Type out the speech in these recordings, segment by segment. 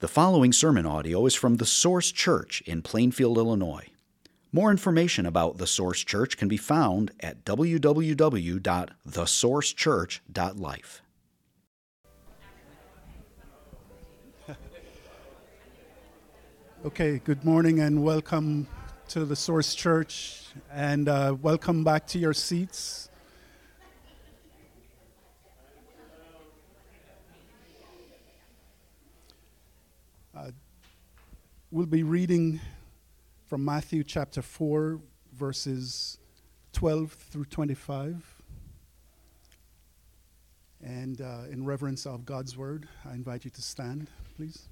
The following sermon audio is from the Source Church in Plainfield, Illinois. More information about the Source Church can be found at www.thesourcechurch.life. Okay, good morning and welcome to the Source Church, and uh, welcome back to your seats. Uh, we'll be reading from Matthew chapter 4, verses 12 through 25. And uh, in reverence of God's word, I invite you to stand, please.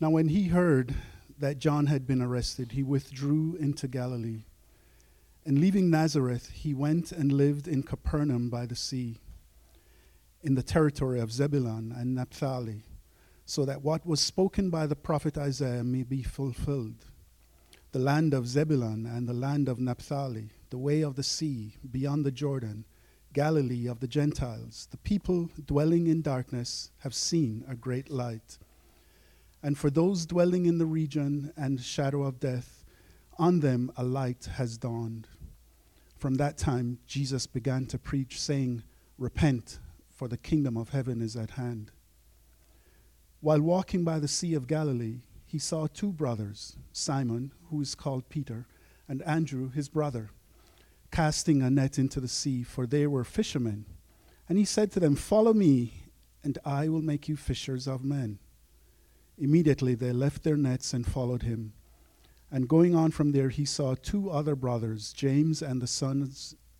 Now, when he heard that John had been arrested, he withdrew into Galilee. And leaving Nazareth, he went and lived in Capernaum by the sea, in the territory of Zebulun and Naphtali, so that what was spoken by the prophet Isaiah may be fulfilled. The land of Zebulun and the land of Naphtali, the way of the sea, beyond the Jordan, Galilee of the Gentiles, the people dwelling in darkness have seen a great light. And for those dwelling in the region and shadow of death, on them a light has dawned. From that time, Jesus began to preach, saying, Repent, for the kingdom of heaven is at hand. While walking by the Sea of Galilee, he saw two brothers, Simon, who is called Peter, and Andrew, his brother, casting a net into the sea, for they were fishermen. And he said to them, Follow me, and I will make you fishers of men. Immediately they left their nets and followed him. And going on from there, he saw two other brothers, James and the sons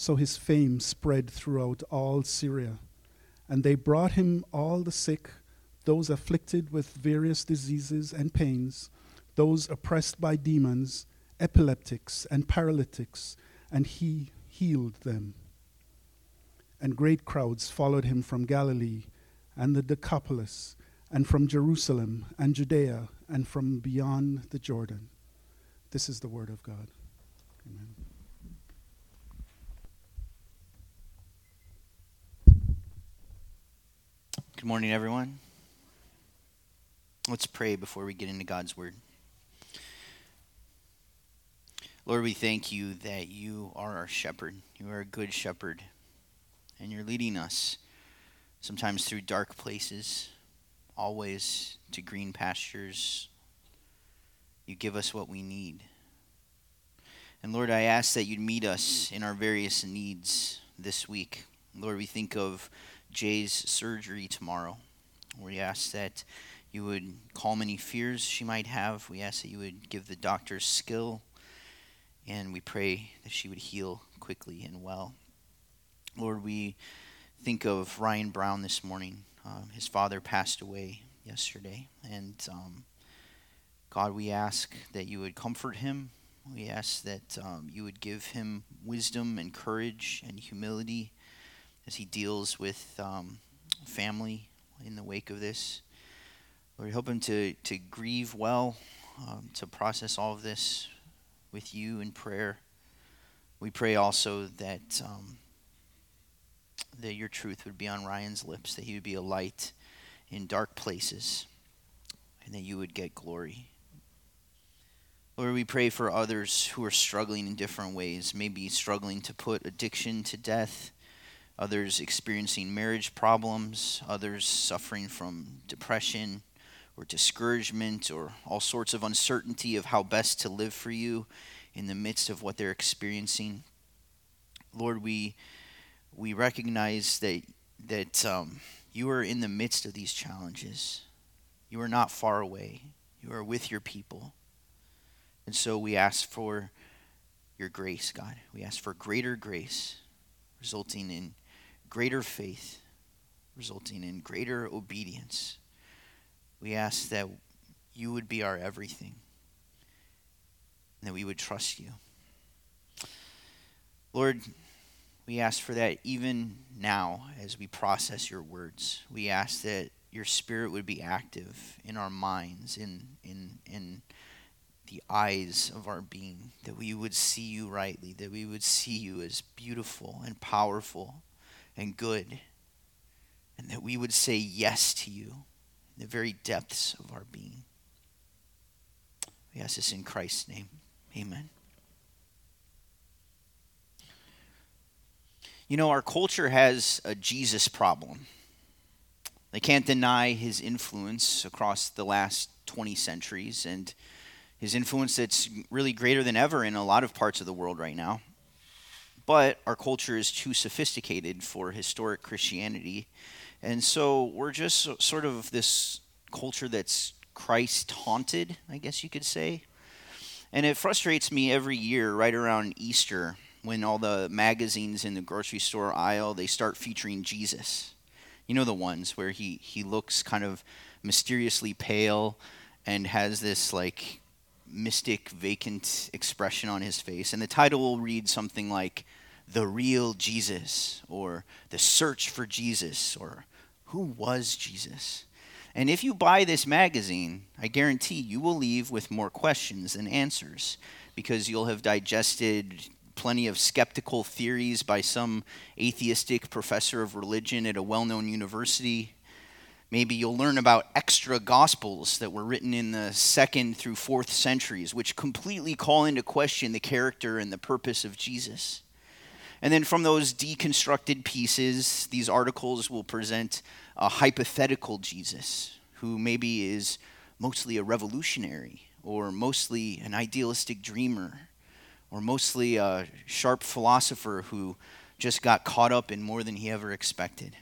So his fame spread throughout all Syria, and they brought him all the sick, those afflicted with various diseases and pains, those oppressed by demons, epileptics, and paralytics, and he healed them. And great crowds followed him from Galilee and the Decapolis and from Jerusalem and Judea and from beyond the Jordan. This is the word of God. Amen. Good morning, everyone. Let's pray before we get into God's word. Lord, we thank you that you are our shepherd. You are a good shepherd. And you're leading us sometimes through dark places, always to green pastures. You give us what we need. And Lord, I ask that you'd meet us in our various needs this week. Lord, we think of Jay's surgery tomorrow. We ask that you would calm any fears she might have. We ask that you would give the doctors skill. And we pray that she would heal quickly and well. Lord, we think of Ryan Brown this morning. Um, his father passed away yesterday. And um, God, we ask that you would comfort him. We ask that um, you would give him wisdom and courage and humility as he deals with um, family in the wake of this. Lord, help him to, to grieve well, um, to process all of this with you in prayer. We pray also that um, that your truth would be on Ryan's lips, that he would be a light in dark places, and that you would get glory. Lord, we pray for others who are struggling in different ways, maybe struggling to put addiction to death, others experiencing marriage problems, others suffering from depression or discouragement or all sorts of uncertainty of how best to live for you in the midst of what they're experiencing. Lord, we we recognize that that um, you are in the midst of these challenges. You are not far away. You are with your people. And so we ask for your grace, God. We ask for greater grace, resulting in greater faith, resulting in greater obedience. We ask that you would be our everything and that we would trust you. Lord, we ask for that even now as we process your words. We ask that your spirit would be active in our minds, in, in, in the eyes of our being, that we would see you rightly, that we would see you as beautiful and powerful and good, and that we would say yes to you in the very depths of our being. We ask this in Christ's name. Amen. You know, our culture has a Jesus problem. They can't deny his influence across the last 20 centuries and his influence that's really greater than ever in a lot of parts of the world right now. But our culture is too sophisticated for historic Christianity. And so we're just sort of this culture that's Christ haunted, I guess you could say. And it frustrates me every year right around Easter when all the magazines in the grocery store aisle they start featuring Jesus. You know the ones where he he looks kind of mysteriously pale and has this like mystic vacant expression on his face and the title will read something like the real Jesus or the search for Jesus or who was Jesus? And if you buy this magazine, I guarantee you will leave with more questions than answers because you'll have digested plenty of skeptical theories by some atheistic professor of religion at a well known university. Maybe you'll learn about extra gospels that were written in the second through fourth centuries, which completely call into question the character and the purpose of Jesus. And then from those deconstructed pieces, these articles will present a hypothetical Jesus who maybe is mostly a revolutionary or mostly an idealistic dreamer or mostly a sharp philosopher who just got caught up in more than he ever expected.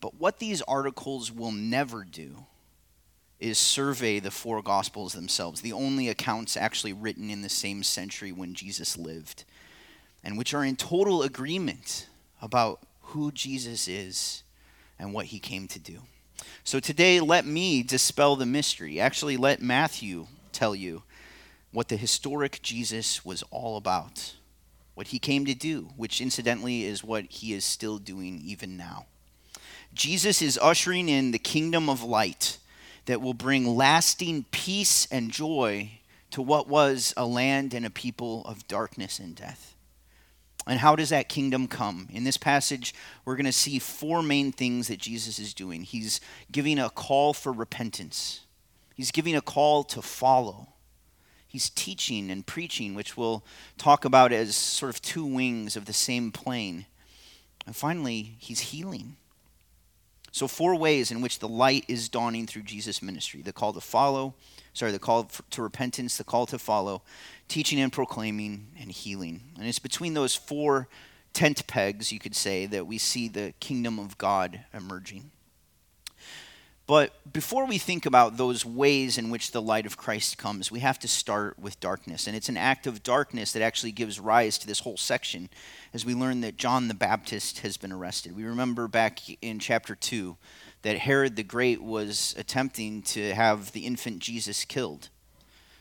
But what these articles will never do is survey the four gospels themselves, the only accounts actually written in the same century when Jesus lived, and which are in total agreement about who Jesus is and what he came to do. So today, let me dispel the mystery. Actually, let Matthew tell you what the historic Jesus was all about, what he came to do, which incidentally is what he is still doing even now. Jesus is ushering in the kingdom of light that will bring lasting peace and joy to what was a land and a people of darkness and death. And how does that kingdom come? In this passage, we're going to see four main things that Jesus is doing. He's giving a call for repentance, he's giving a call to follow, he's teaching and preaching, which we'll talk about as sort of two wings of the same plane. And finally, he's healing. So, four ways in which the light is dawning through Jesus' ministry the call to follow, sorry, the call to repentance, the call to follow, teaching and proclaiming, and healing. And it's between those four tent pegs, you could say, that we see the kingdom of God emerging. But before we think about those ways in which the light of Christ comes, we have to start with darkness. And it's an act of darkness that actually gives rise to this whole section as we learn that John the Baptist has been arrested. We remember back in chapter 2 that Herod the Great was attempting to have the infant Jesus killed.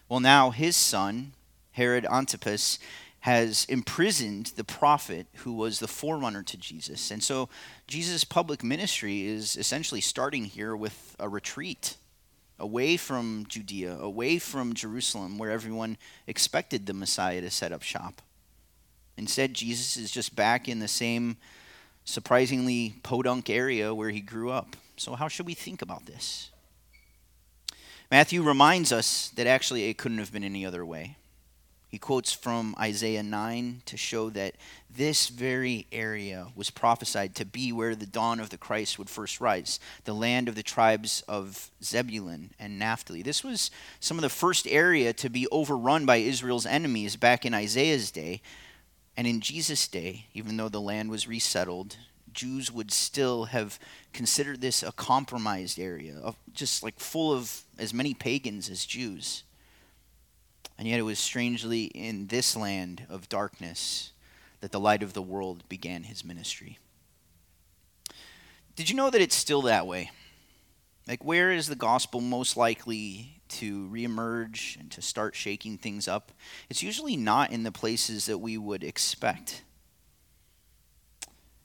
Well, now his son, Herod Antipas, has imprisoned the prophet who was the forerunner to Jesus. And so Jesus' public ministry is essentially starting here with a retreat away from Judea, away from Jerusalem, where everyone expected the Messiah to set up shop. Instead, Jesus is just back in the same surprisingly podunk area where he grew up. So, how should we think about this? Matthew reminds us that actually it couldn't have been any other way. He quotes from Isaiah 9 to show that this very area was prophesied to be where the dawn of the Christ would first rise, the land of the tribes of Zebulun and Naphtali. This was some of the first area to be overrun by Israel's enemies back in Isaiah's day. And in Jesus' day, even though the land was resettled, Jews would still have considered this a compromised area, just like full of as many pagans as Jews. And yet it was strangely in this land of darkness that the light of the world began his ministry. Did you know that it's still that way? Like, where is the gospel most likely to reemerge and to start shaking things up? It's usually not in the places that we would expect.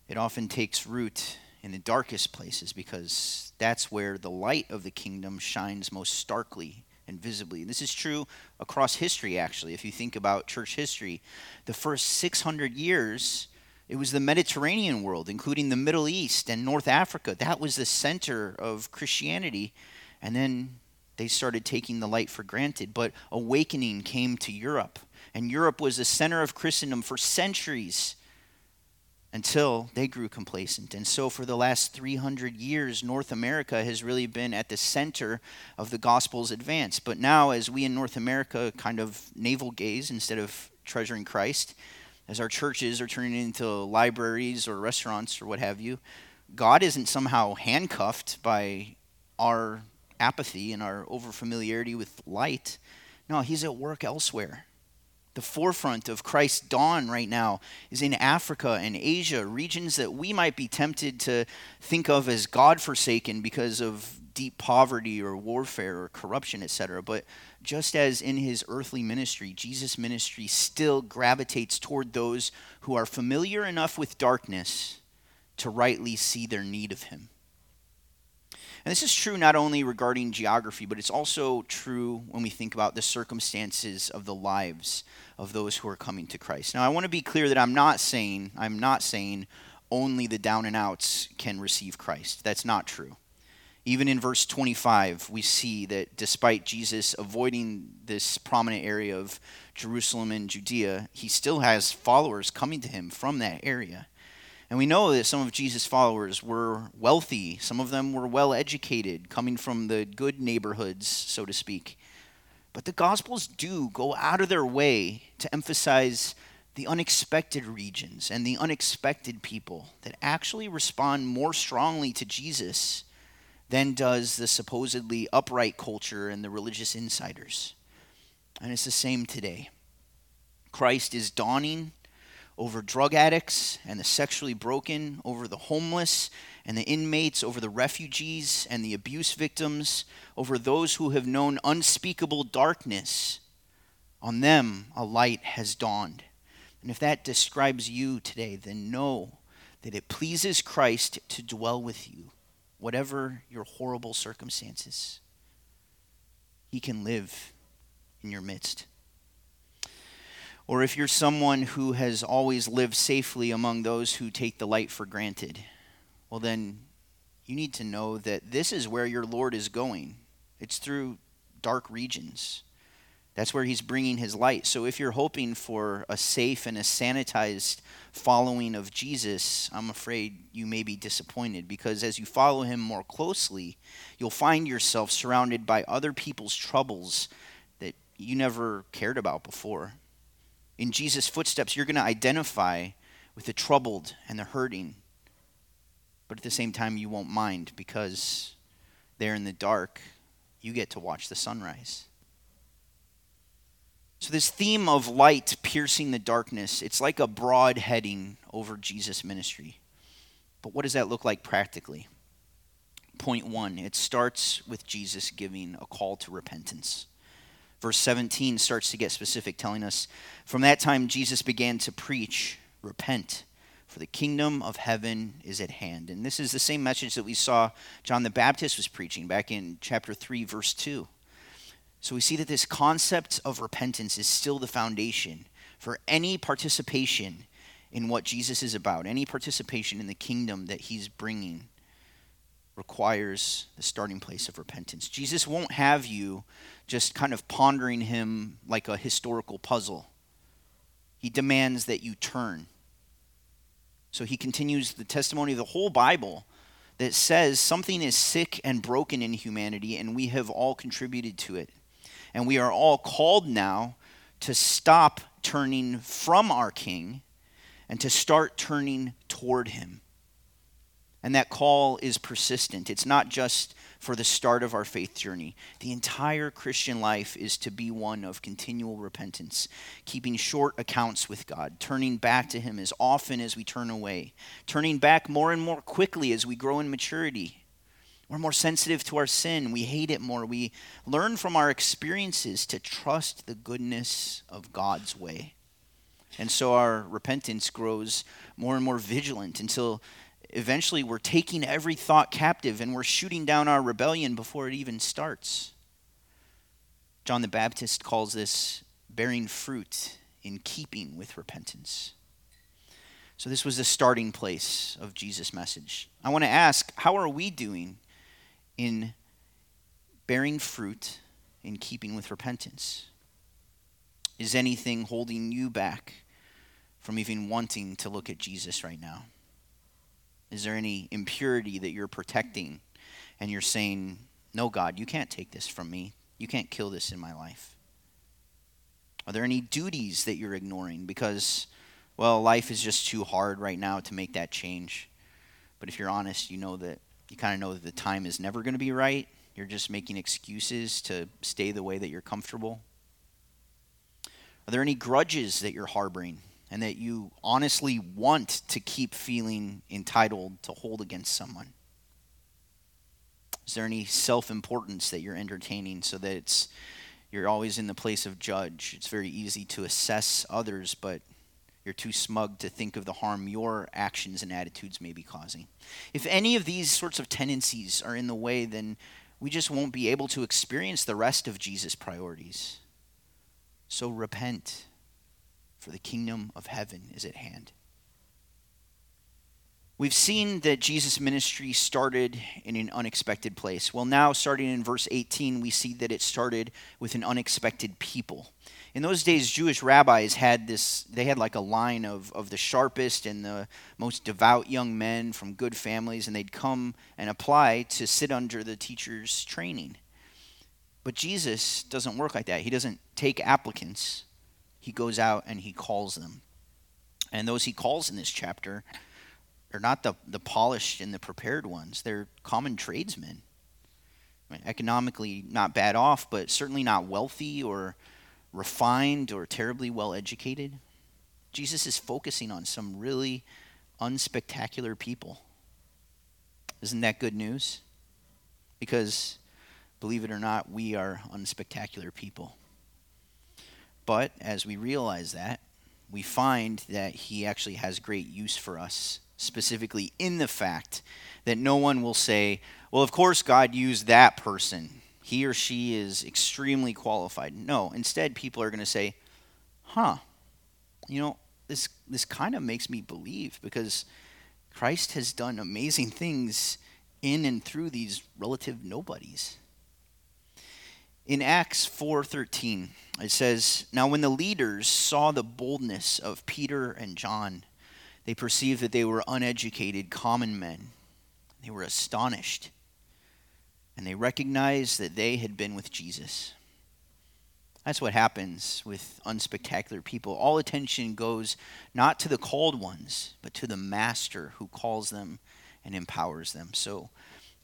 It often takes root in the darkest places because that's where the light of the kingdom shines most starkly and visibly. And this is true across history, actually. If you think about church history, the first 600 years, it was the Mediterranean world, including the Middle East and North Africa. That was the center of Christianity. And then they started taking the light for granted. But awakening came to Europe. And Europe was the center of Christendom for centuries until they grew complacent. And so, for the last 300 years, North America has really been at the center of the gospel's advance. But now, as we in North America kind of navel gaze instead of treasuring Christ, as our churches are turning into libraries or restaurants or what have you, God isn't somehow handcuffed by our apathy and our overfamiliarity with light. No, He's at work elsewhere. The forefront of Christ's dawn right now is in Africa and Asia, regions that we might be tempted to think of as God forsaken because of deep poverty or warfare or corruption, etc. But just as in his earthly ministry, Jesus' ministry still gravitates toward those who are familiar enough with darkness to rightly see their need of him. And this is true not only regarding geography, but it's also true when we think about the circumstances of the lives of those who are coming to Christ. Now, I want to be clear that I'm not saying I'm not saying only the down and outs can receive Christ. That's not true. Even in verse 25, we see that despite Jesus avoiding this prominent area of Jerusalem and Judea, he still has followers coming to him from that area. And we know that some of Jesus' followers were wealthy, some of them were well educated, coming from the good neighborhoods, so to speak. But the Gospels do go out of their way to emphasize the unexpected regions and the unexpected people that actually respond more strongly to Jesus than does the supposedly upright culture and the religious insiders. And it's the same today. Christ is dawning over drug addicts and the sexually broken, over the homeless and the inmates, over the refugees and the abuse victims, over those who have known unspeakable darkness. On them a light has dawned. And if that describes you today, then know that it pleases Christ to dwell with you, whatever your horrible circumstances. He can live in your midst or if you're someone who has always lived safely among those who take the light for granted, well, then you need to know that this is where your Lord is going. It's through dark regions. That's where he's bringing his light. So if you're hoping for a safe and a sanitized following of Jesus, I'm afraid you may be disappointed because as you follow him more closely, you'll find yourself surrounded by other people's troubles that you never cared about before in Jesus' footsteps, you're going to identify with the troubled and the hurting. But at the same time, you won't mind because there in the dark, you get to watch the sunrise. So, this theme of light piercing the darkness, it's like a broad heading over Jesus' ministry. But what does that look like practically? Point one it starts with Jesus giving a call to repentance. Verse 17 starts to get specific, telling us From that time, Jesus began to preach, Repent, for the kingdom of heaven is at hand. And this is the same message that we saw John the Baptist was preaching back in chapter 3, verse 2. So we see that this concept of repentance is still the foundation for any participation in what Jesus is about, any participation in the kingdom that he's bringing requires the starting place of repentance. Jesus won't have you just kind of pondering him like a historical puzzle. He demands that you turn. So he continues the testimony of the whole Bible that says something is sick and broken in humanity, and we have all contributed to it. And we are all called now to stop turning from our King and to start turning toward him. And that call is persistent. It's not just for the start of our faith journey. The entire Christian life is to be one of continual repentance, keeping short accounts with God, turning back to Him as often as we turn away, turning back more and more quickly as we grow in maturity. We're more sensitive to our sin. We hate it more. We learn from our experiences to trust the goodness of God's way. And so our repentance grows more and more vigilant until eventually we're taking every thought captive and we're shooting down our rebellion before it even starts. John the Baptist calls this bearing fruit in keeping with repentance. So, this was the starting place of Jesus' message. I want to ask how are we doing in bearing fruit in keeping with repentance? Is anything holding you back from even wanting to look at Jesus right now? Is there any impurity that you're protecting and you're saying, No, God, you can't take this from me. You can't kill this in my life? Are there any duties that you're ignoring because, well, life is just too hard right now to make that change? But if you're honest, you know that you kind of know that the time is never going to be right. You're just making excuses to stay the way that you're comfortable. Are there any grudges that you're harboring and that you honestly want to keep feeling entitled to hold against someone? Is there any self importance that you're entertaining so that it's you're always in the place of judge? It's very easy to assess others, but you're too smug to think of the harm your actions and attitudes may be causing. If any of these sorts of tendencies are in the way, then we just won't be able to experience the rest of Jesus' priorities. So repent for the kingdom of heaven is at hand. We've seen that Jesus' ministry started in an unexpected place. Well, now, starting in verse 18, we see that it started with an unexpected people. In those days, Jewish rabbis had this, they had like a line of, of the sharpest and the most devout young men from good families, and they'd come and apply to sit under the teacher's training. But Jesus doesn't work like that. He doesn't take applicants, he goes out and he calls them. And those he calls in this chapter are not the, the polished and the prepared ones, they're common tradesmen. I mean, economically not bad off, but certainly not wealthy or refined or terribly well educated. Jesus is focusing on some really unspectacular people. Isn't that good news? Because, believe it or not, we are unspectacular people. But as we realize that, we find that he actually has great use for us, specifically in the fact that no one will say, well, of course, God used that person. He or she is extremely qualified. No, instead, people are going to say, huh, you know, this, this kind of makes me believe because Christ has done amazing things in and through these relative nobodies. In Acts 4:13, it says, "Now when the leaders saw the boldness of Peter and John, they perceived that they were uneducated common men. They were astonished, and they recognized that they had been with Jesus." That's what happens with unspectacular people. All attention goes not to the called ones, but to the master who calls them and empowers them. So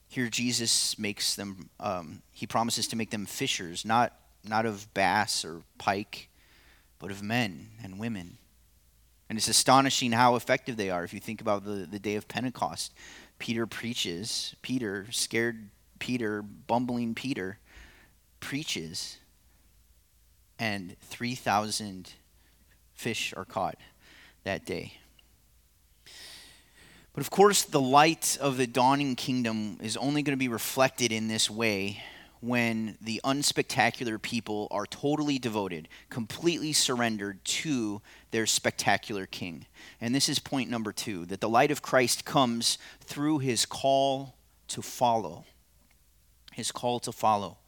here, Jesus makes them, um, he promises to make them fishers, not, not of bass or pike, but of men and women. And it's astonishing how effective they are. If you think about the, the day of Pentecost, Peter preaches, Peter, scared Peter, bumbling Peter, preaches, and 3,000 fish are caught that day. But of course, the light of the dawning kingdom is only going to be reflected in this way when the unspectacular people are totally devoted, completely surrendered to their spectacular king. And this is point number two that the light of Christ comes through his call to follow. His call to follow.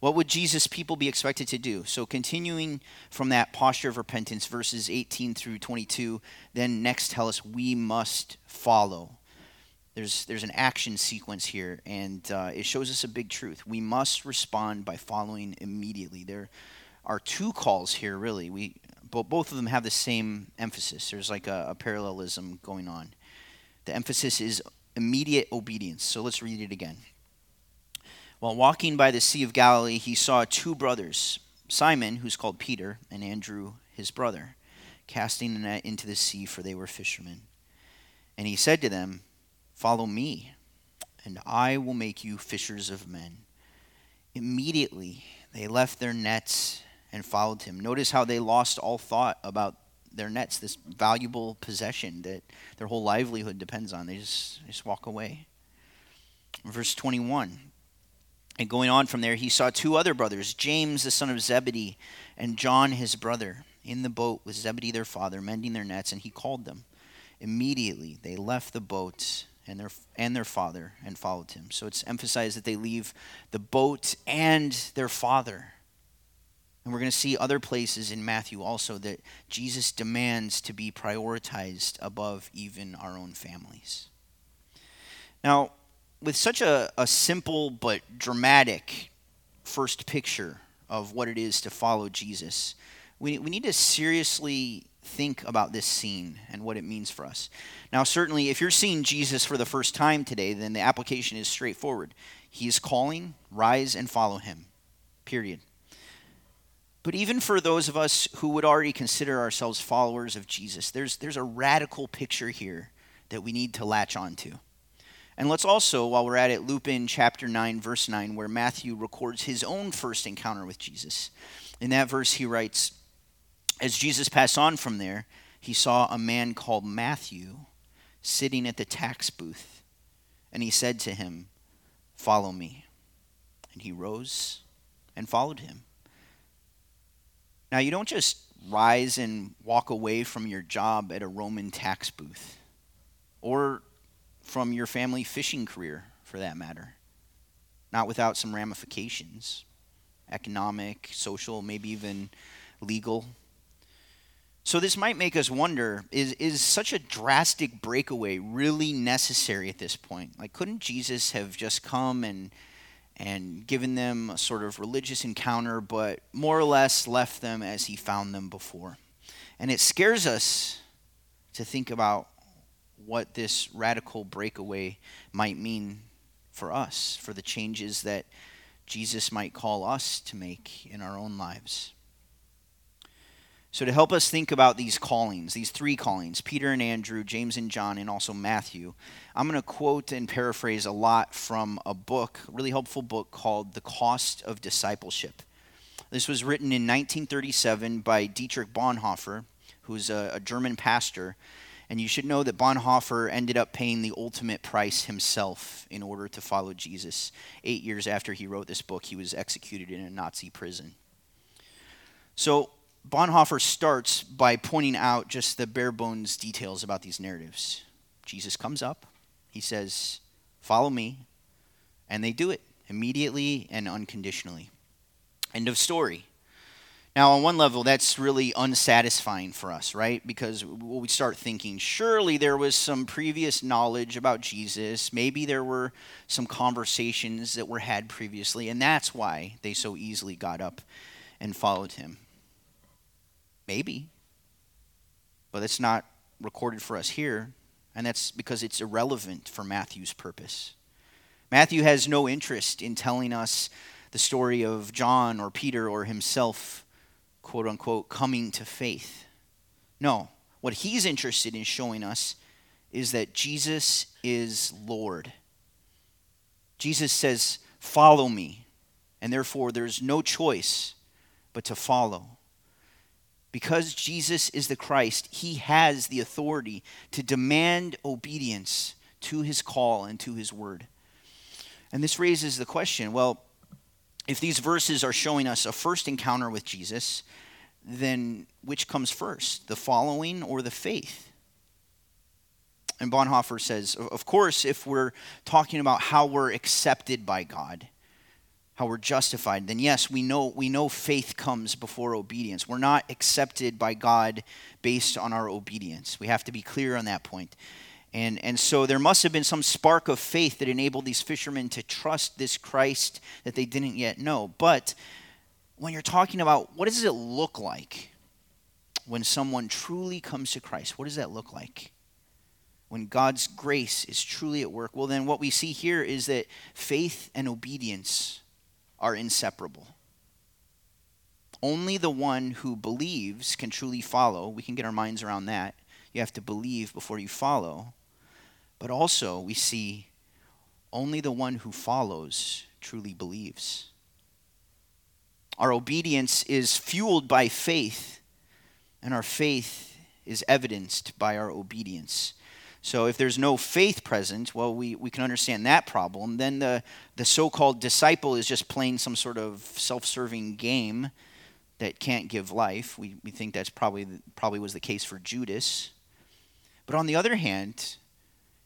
What would Jesus' people be expected to do? So, continuing from that posture of repentance, verses 18 through 22, then next tell us we must follow. There's, there's an action sequence here, and uh, it shows us a big truth. We must respond by following immediately. There are two calls here, really. We, both of them have the same emphasis. There's like a, a parallelism going on. The emphasis is immediate obedience. So let's read it again. While walking by the Sea of Galilee, he saw two brothers, Simon, who's called Peter, and Andrew, his brother, casting a net into the sea, for they were fishermen. And he said to them, Follow me, and I will make you fishers of men. Immediately they left their nets and followed him. Notice how they lost all thought about their nets, this valuable possession that their whole livelihood depends on. They just, just walk away. Verse 21. And going on from there, he saw two other brothers, James the son of Zebedee, and John his brother, in the boat with Zebedee their father, mending their nets, and he called them. Immediately they left the boat and their and their father and followed him. So it's emphasized that they leave the boat and their father. And we're going to see other places in Matthew also that Jesus demands to be prioritized above even our own families. Now, with such a, a simple but dramatic first picture of what it is to follow Jesus, we, we need to seriously think about this scene and what it means for us. Now, certainly, if you're seeing Jesus for the first time today, then the application is straightforward. He is calling, rise and follow him. Period. But even for those of us who would already consider ourselves followers of Jesus, there's, there's a radical picture here that we need to latch onto. And let's also, while we're at it, loop in chapter 9, verse 9, where Matthew records his own first encounter with Jesus. In that verse, he writes, As Jesus passed on from there, he saw a man called Matthew sitting at the tax booth. And he said to him, Follow me. And he rose and followed him. Now, you don't just rise and walk away from your job at a Roman tax booth or from your family fishing career, for that matter. Not without some ramifications economic, social, maybe even legal. So, this might make us wonder is, is such a drastic breakaway really necessary at this point? Like, couldn't Jesus have just come and, and given them a sort of religious encounter, but more or less left them as he found them before? And it scares us to think about what this radical breakaway might mean for us, for the changes that Jesus might call us to make in our own lives. So, to help us think about these callings, these three callings Peter and Andrew, James and John, and also Matthew, I'm going to quote and paraphrase a lot from a book, a really helpful book called The Cost of Discipleship. This was written in 1937 by Dietrich Bonhoeffer, who's a, a German pastor and you should know that Bonhoeffer ended up paying the ultimate price himself in order to follow Jesus. Eight years after he wrote this book, he was executed in a Nazi prison. So, Bonhoeffer starts by pointing out just the bare bones details about these narratives. Jesus comes up, he says, Follow me, and they do it immediately and unconditionally. End of story. Now, on one level, that's really unsatisfying for us, right? Because we start thinking, surely there was some previous knowledge about Jesus. Maybe there were some conversations that were had previously, and that's why they so easily got up and followed him. Maybe. But it's not recorded for us here, and that's because it's irrelevant for Matthew's purpose. Matthew has no interest in telling us the story of John or Peter or himself quote unquote, coming to faith. No, what he's interested in showing us is that Jesus is Lord. Jesus says, Follow me. And therefore, there's no choice but to follow. Because Jesus is the Christ, he has the authority to demand obedience to his call and to his word. And this raises the question well, if these verses are showing us a first encounter with Jesus, then which comes first, the following or the faith? And Bonhoeffer says, of course, if we're talking about how we're accepted by God, how we're justified, then yes, we know we know faith comes before obedience. We're not accepted by God based on our obedience. We have to be clear on that point. And, and so there must have been some spark of faith that enabled these fishermen to trust this Christ that they didn't yet know. But when you're talking about what does it look like when someone truly comes to Christ, what does that look like? when God's grace is truly at work, well, then what we see here is that faith and obedience are inseparable. Only the one who believes can truly follow. We can get our minds around that. You have to believe before you follow. But also, we see only the one who follows truly believes. Our obedience is fueled by faith, and our faith is evidenced by our obedience. So if there's no faith present, well, we, we can understand that problem. Then the, the so called disciple is just playing some sort of self serving game that can't give life. We, we think that's probably, probably was the case for Judas. But on the other hand,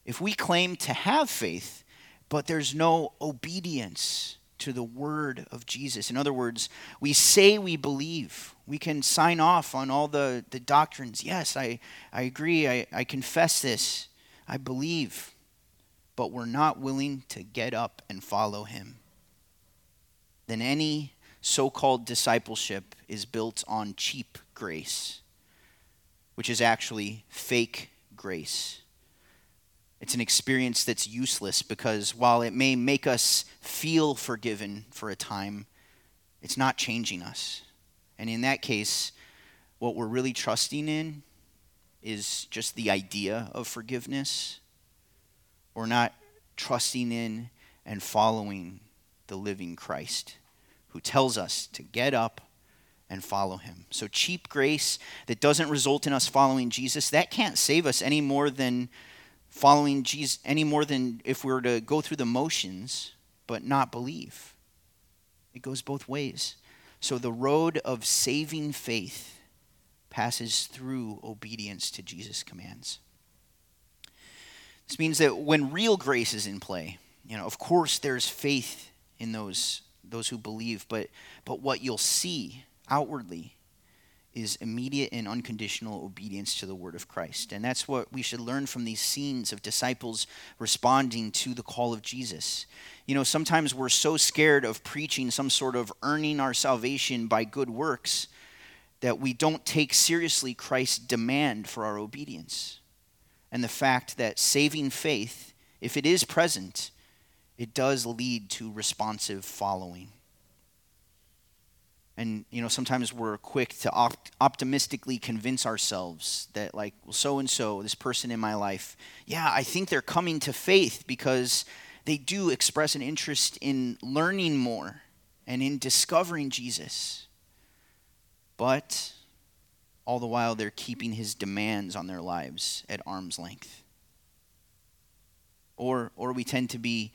if we claim to have faith, but there's no obedience to the word of Jesus, in other words, we say we believe, we can sign off on all the, the doctrines. Yes, I, I agree, I, I confess this, I believe, but we're not willing to get up and follow him. Then any so called discipleship is built on cheap grace, which is actually fake grace. It's an experience that's useless because while it may make us feel forgiven for a time, it's not changing us. And in that case, what we're really trusting in is just the idea of forgiveness. We're not trusting in and following the living Christ who tells us to get up and follow him. So, cheap grace that doesn't result in us following Jesus, that can't save us any more than following Jesus any more than if we were to go through the motions but not believe. It goes both ways. So the road of saving faith passes through obedience to Jesus' commands. This means that when real grace is in play, you know, of course there's faith in those those who believe, but but what you'll see outwardly is immediate and unconditional obedience to the word of Christ. And that's what we should learn from these scenes of disciples responding to the call of Jesus. You know, sometimes we're so scared of preaching some sort of earning our salvation by good works that we don't take seriously Christ's demand for our obedience. And the fact that saving faith, if it is present, it does lead to responsive following. And you know, sometimes we're quick to opt- optimistically convince ourselves that, like, well, so and so, this person in my life, yeah, I think they're coming to faith because they do express an interest in learning more and in discovering Jesus. But all the while, they're keeping his demands on their lives at arm's length. Or, or we tend to be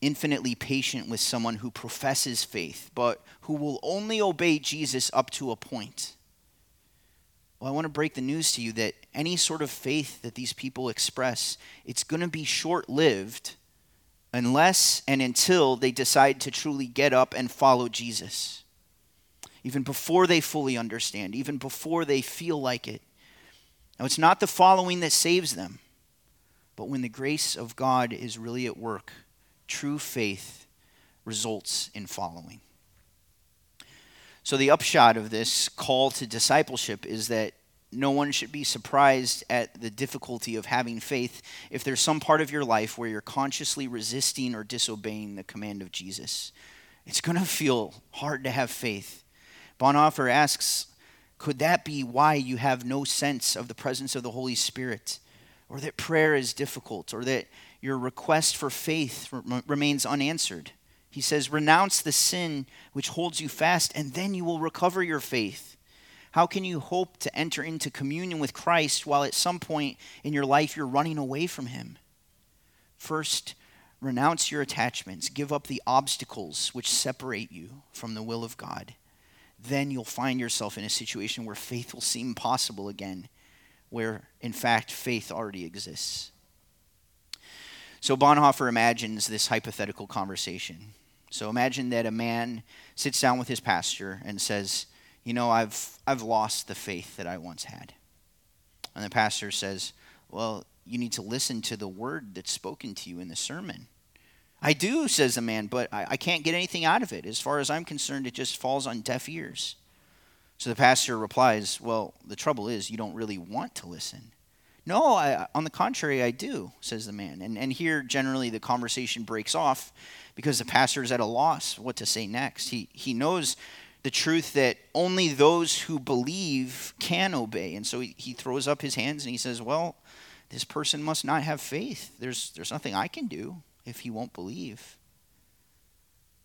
infinitely patient with someone who professes faith, but who will only obey Jesus up to a point. Well, I want to break the news to you that any sort of faith that these people express, it's going to be short-lived unless and until they decide to truly get up and follow Jesus. Even before they fully understand, even before they feel like it. Now, it's not the following that saves them, but when the grace of God is really at work true faith results in following. So, the upshot of this call to discipleship is that no one should be surprised at the difficulty of having faith if there's some part of your life where you're consciously resisting or disobeying the command of Jesus. It's going to feel hard to have faith. Bonhoeffer asks, could that be why you have no sense of the presence of the Holy Spirit? Or that prayer is difficult? Or that your request for faith remains unanswered. He says, Renounce the sin which holds you fast, and then you will recover your faith. How can you hope to enter into communion with Christ while at some point in your life you're running away from Him? First, renounce your attachments, give up the obstacles which separate you from the will of God. Then you'll find yourself in a situation where faith will seem possible again, where in fact faith already exists. So Bonhoeffer imagines this hypothetical conversation. So imagine that a man sits down with his pastor and says, You know, I've, I've lost the faith that I once had. And the pastor says, Well, you need to listen to the word that's spoken to you in the sermon. I do, says the man, but I, I can't get anything out of it. As far as I'm concerned, it just falls on deaf ears. So the pastor replies, Well, the trouble is, you don't really want to listen. No, I, on the contrary, I do, says the man. And, and here, generally, the conversation breaks off because the pastor is at a loss what to say next. He, he knows the truth that only those who believe can obey. And so he, he throws up his hands and he says, Well, this person must not have faith. There's, there's nothing I can do if he won't believe.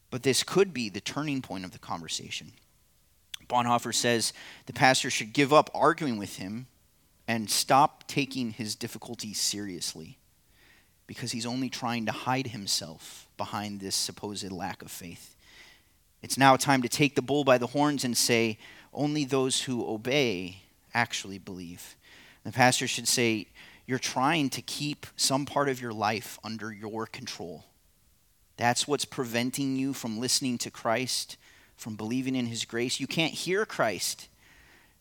But this could be the turning point of the conversation. Bonhoeffer says the pastor should give up arguing with him and stop taking his difficulties seriously because he's only trying to hide himself behind this supposed lack of faith. It's now time to take the bull by the horns and say, only those who obey actually believe. The pastor should say, You're trying to keep some part of your life under your control. That's what's preventing you from listening to Christ, from believing in his grace. You can't hear Christ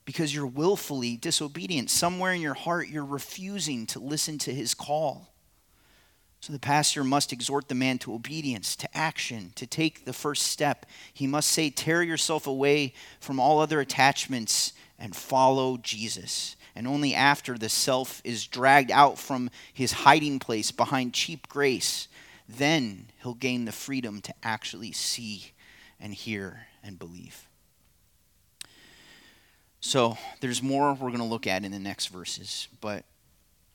because you're willfully disobedient. Somewhere in your heart, you're refusing to listen to his call. So the pastor must exhort the man to obedience, to action, to take the first step. He must say, Tear yourself away from all other attachments and follow Jesus. And only after the self is dragged out from his hiding place behind cheap grace, then he'll gain the freedom to actually see and hear and believe. So there's more we're going to look at in the next verses, but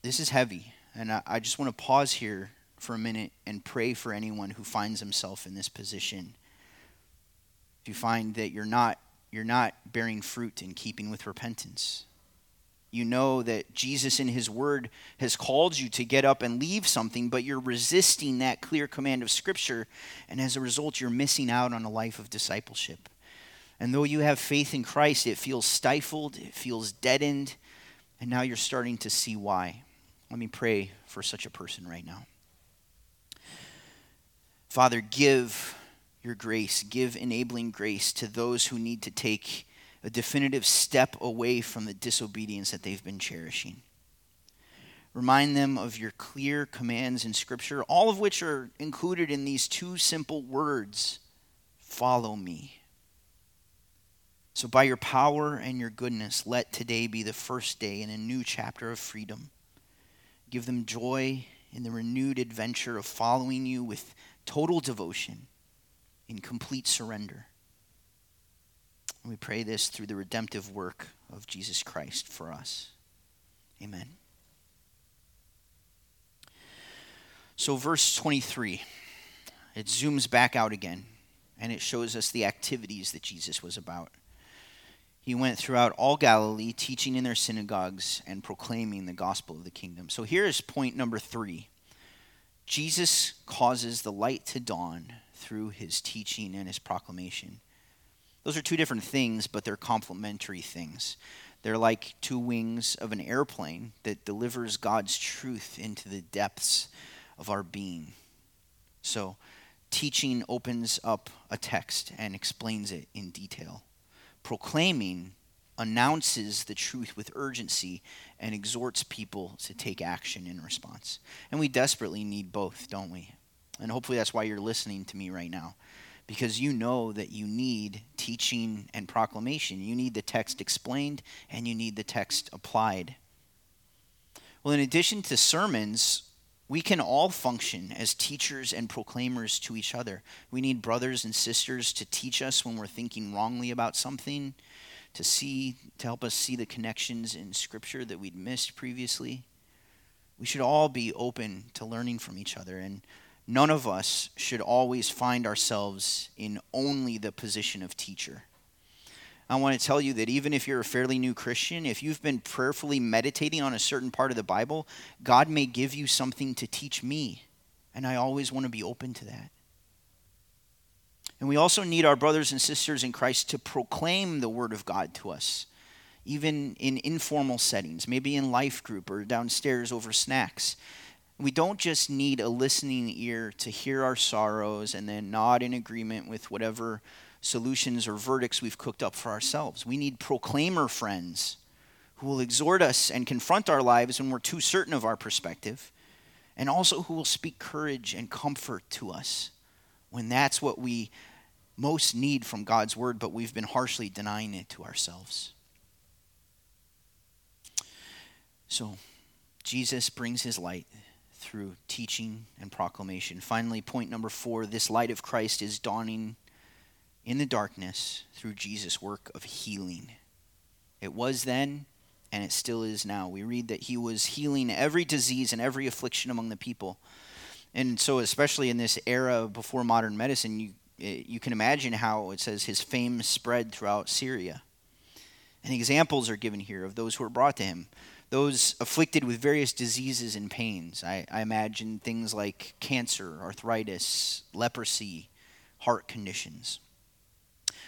this is heavy. And I, I just want to pause here for a minute and pray for anyone who finds himself in this position. If you find that you're not you're not bearing fruit in keeping with repentance. You know that Jesus in his word has called you to get up and leave something, but you're resisting that clear command of scripture, and as a result you're missing out on a life of discipleship. And though you have faith in Christ, it feels stifled, it feels deadened, and now you're starting to see why. Let me pray for such a person right now. Father, give your grace, give enabling grace to those who need to take a definitive step away from the disobedience that they've been cherishing. Remind them of your clear commands in Scripture, all of which are included in these two simple words follow me. So, by your power and your goodness, let today be the first day in a new chapter of freedom. Give them joy in the renewed adventure of following you with total devotion, in complete surrender. We pray this through the redemptive work of Jesus Christ for us. Amen. So, verse 23, it zooms back out again and it shows us the activities that Jesus was about. He went throughout all Galilee, teaching in their synagogues and proclaiming the gospel of the kingdom. So, here is point number three Jesus causes the light to dawn through his teaching and his proclamation. Those are two different things, but they're complementary things. They're like two wings of an airplane that delivers God's truth into the depths of our being. So, teaching opens up a text and explains it in detail. Proclaiming announces the truth with urgency and exhorts people to take action in response. And we desperately need both, don't we? And hopefully that's why you're listening to me right now. Because you know that you need teaching and proclamation. You need the text explained and you need the text applied. Well, in addition to sermons, we can all function as teachers and proclaimers to each other. We need brothers and sisters to teach us when we're thinking wrongly about something to see, to help us see the connections in Scripture that we'd missed previously. We should all be open to learning from each other, and none of us should always find ourselves in only the position of teacher. I want to tell you that even if you're a fairly new Christian, if you've been prayerfully meditating on a certain part of the Bible, God may give you something to teach me. And I always want to be open to that. And we also need our brothers and sisters in Christ to proclaim the Word of God to us, even in informal settings, maybe in life group or downstairs over snacks. We don't just need a listening ear to hear our sorrows and then nod in agreement with whatever solutions or verdicts we've cooked up for ourselves. We need proclaimer friends who will exhort us and confront our lives when we're too certain of our perspective, and also who will speak courage and comfort to us when that's what we most need from God's word, but we've been harshly denying it to ourselves. So, Jesus brings his light through teaching and proclamation. Finally, point number four this light of Christ is dawning in the darkness through Jesus' work of healing. It was then, and it still is now. We read that he was healing every disease and every affliction among the people. And so, especially in this era before modern medicine, you, eh, you can imagine how it says his fame spread throughout Syria. And examples are given here of those who were brought to him, those afflicted with various diseases and pains. I, I imagine things like cancer, arthritis, leprosy, heart conditions.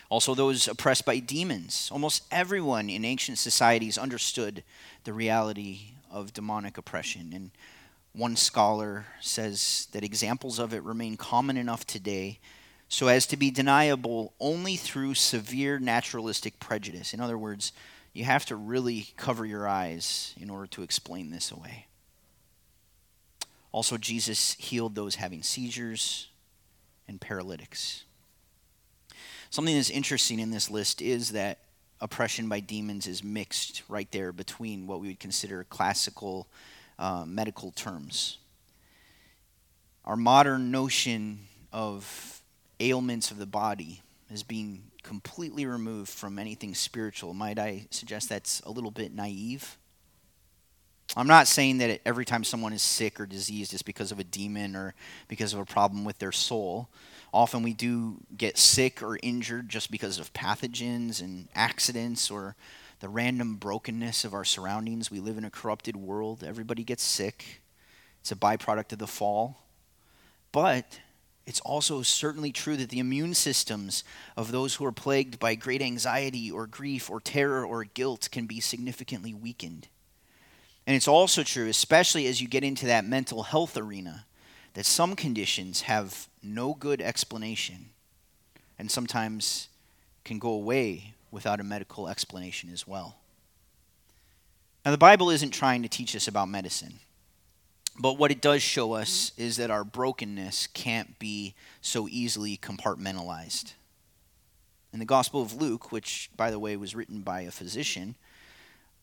Also, those oppressed by demons. Almost everyone in ancient societies understood the reality of demonic oppression. And one scholar says that examples of it remain common enough today so as to be deniable only through severe naturalistic prejudice. In other words, you have to really cover your eyes in order to explain this away. Also, Jesus healed those having seizures and paralytics. Something that's interesting in this list is that oppression by demons is mixed right there between what we would consider classical uh, medical terms. Our modern notion of ailments of the body is being completely removed from anything spiritual. Might I suggest that's a little bit naive? I'm not saying that every time someone is sick or diseased is because of a demon or because of a problem with their soul. Often we do get sick or injured just because of pathogens and accidents or the random brokenness of our surroundings. We live in a corrupted world. Everybody gets sick. It's a byproduct of the fall. But it's also certainly true that the immune systems of those who are plagued by great anxiety or grief or terror or guilt can be significantly weakened. And it's also true, especially as you get into that mental health arena, that some conditions have no good explanation and sometimes can go away without a medical explanation as well. Now, the Bible isn't trying to teach us about medicine, but what it does show us is that our brokenness can't be so easily compartmentalized. In the Gospel of Luke, which, by the way, was written by a physician,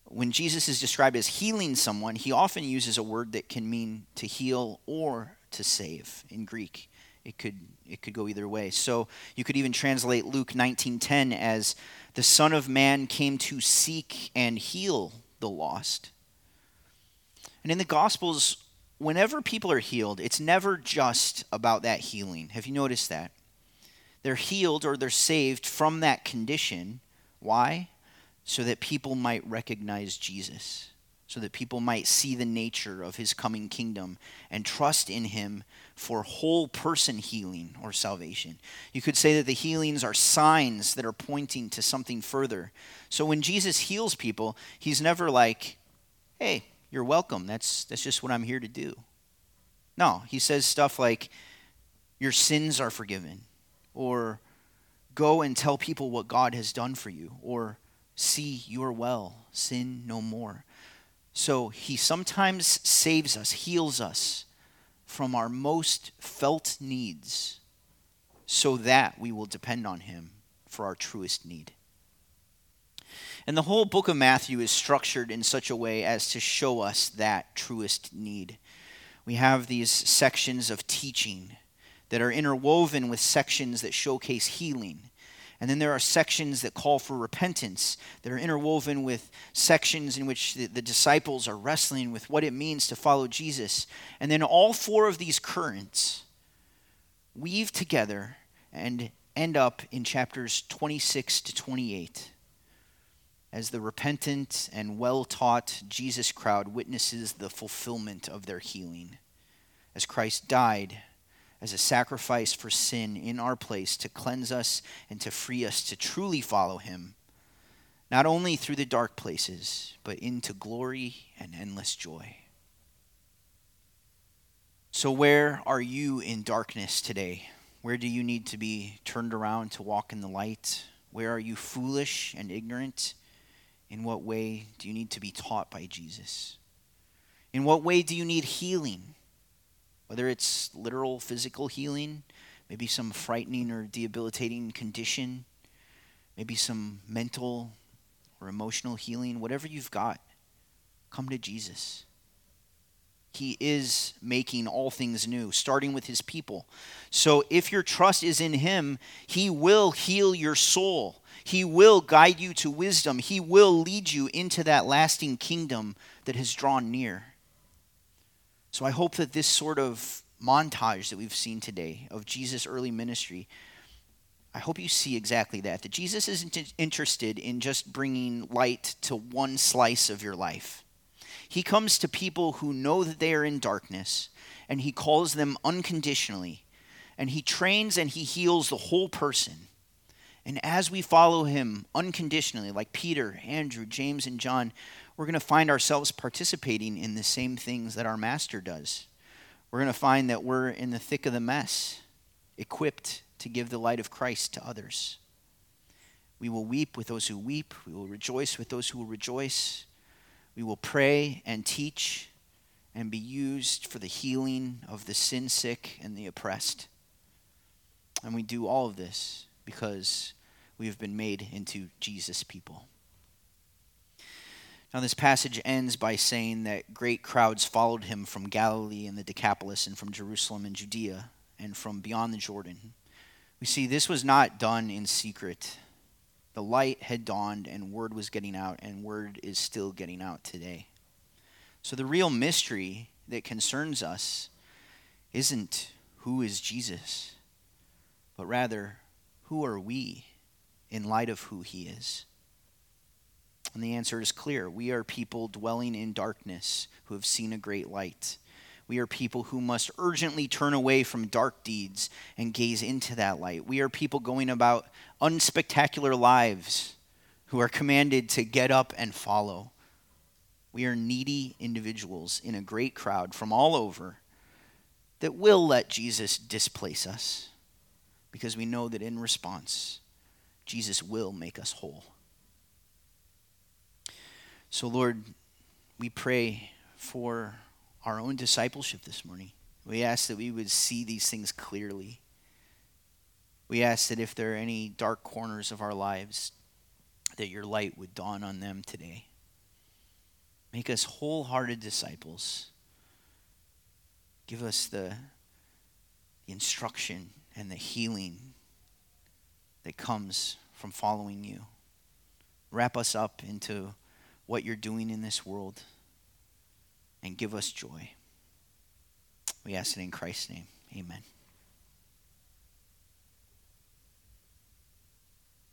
when Jesus is described as healing someone, he often uses a word that can mean to heal or to save in Greek. It could it could go either way. So you could even translate Luke 19:10 as the son of man came to seek and heal the lost. And in the gospels whenever people are healed, it's never just about that healing. Have you noticed that? They're healed or they're saved from that condition. Why? So that people might recognize Jesus so that people might see the nature of his coming kingdom and trust in him for whole person healing or salvation. You could say that the healings are signs that are pointing to something further. So when Jesus heals people, he's never like, "Hey, you're welcome. That's that's just what I'm here to do." No, he says stuff like your sins are forgiven or go and tell people what God has done for you or see you are well, sin no more. So he sometimes saves us, heals us from our most felt needs so that we will depend on him for our truest need. And the whole book of Matthew is structured in such a way as to show us that truest need. We have these sections of teaching that are interwoven with sections that showcase healing and then there are sections that call for repentance that are interwoven with sections in which the, the, disciples are wrestling with what it means to follow Jesus. And then all four of these currents weave together and end up in chapters 26 to 28 as the repentant and well taught Jesus crowd witnesses the fulfillment of their healing. As Christ died, as a sacrifice for sin in our place to cleanse us and to free us to truly follow him, not only through the dark places, but into glory and endless joy. So, where are you in darkness today? Where do you need to be turned around to walk in the light? Where are you foolish and ignorant? In what way do you need to be taught by Jesus? In what way do you need healing? whether it's literal physical healing, maybe some frightening or debilitating condition, maybe some mental or emotional healing, whatever you've got, come to Jesus. He is making all things new, starting with his people. So if your trust is in him, he will heal your soul. He will guide you to wisdom. He will lead you into that lasting kingdom that has drawn near. So I hope that this sort of montage that we've seen today of Jesus' early ministry, I hope you see exactly that. That Jesus isn't interested in just bringing light to one slice of your life. He comes to people who know that they are in darkness, and he calls them unconditionally. And he trains and he heals the whole person. And as we follow him unconditionally, like Peter, Andrew, James, and John, we're going to find ourselves participating in the same things that our master does. We're going to find that we're in the thick of the mess, equipped to give the light of Christ to others. We will weep with those who weep, we will rejoice with those who will rejoice. We will pray and teach and be used for the healing of the sin sick and the oppressed. And we do all of this because we have been made into Jesus people. Now, this passage ends by saying that great crowds followed him from Galilee and the Decapolis, and from Jerusalem and Judea, and from beyond the Jordan. We see this was not done in secret. The light had dawned and word was getting out, and word is still getting out today. So the real mystery that concerns us isn't who is Jesus, but rather who are we in light of who he is. And the answer is clear. We are people dwelling in darkness who have seen a great light. We are people who must urgently turn away from dark deeds and gaze into that light. We are people going about unspectacular lives who are commanded to get up and follow. We are needy individuals in a great crowd from all over that will let Jesus displace us because we know that in response, Jesus will make us whole. So, Lord, we pray for our own discipleship this morning. We ask that we would see these things clearly. We ask that if there are any dark corners of our lives, that your light would dawn on them today. Make us wholehearted disciples. Give us the, instruction and the healing that comes from following you. Wrap us up into what you're doing in this world and give us joy. We ask it in Christ's name. Amen.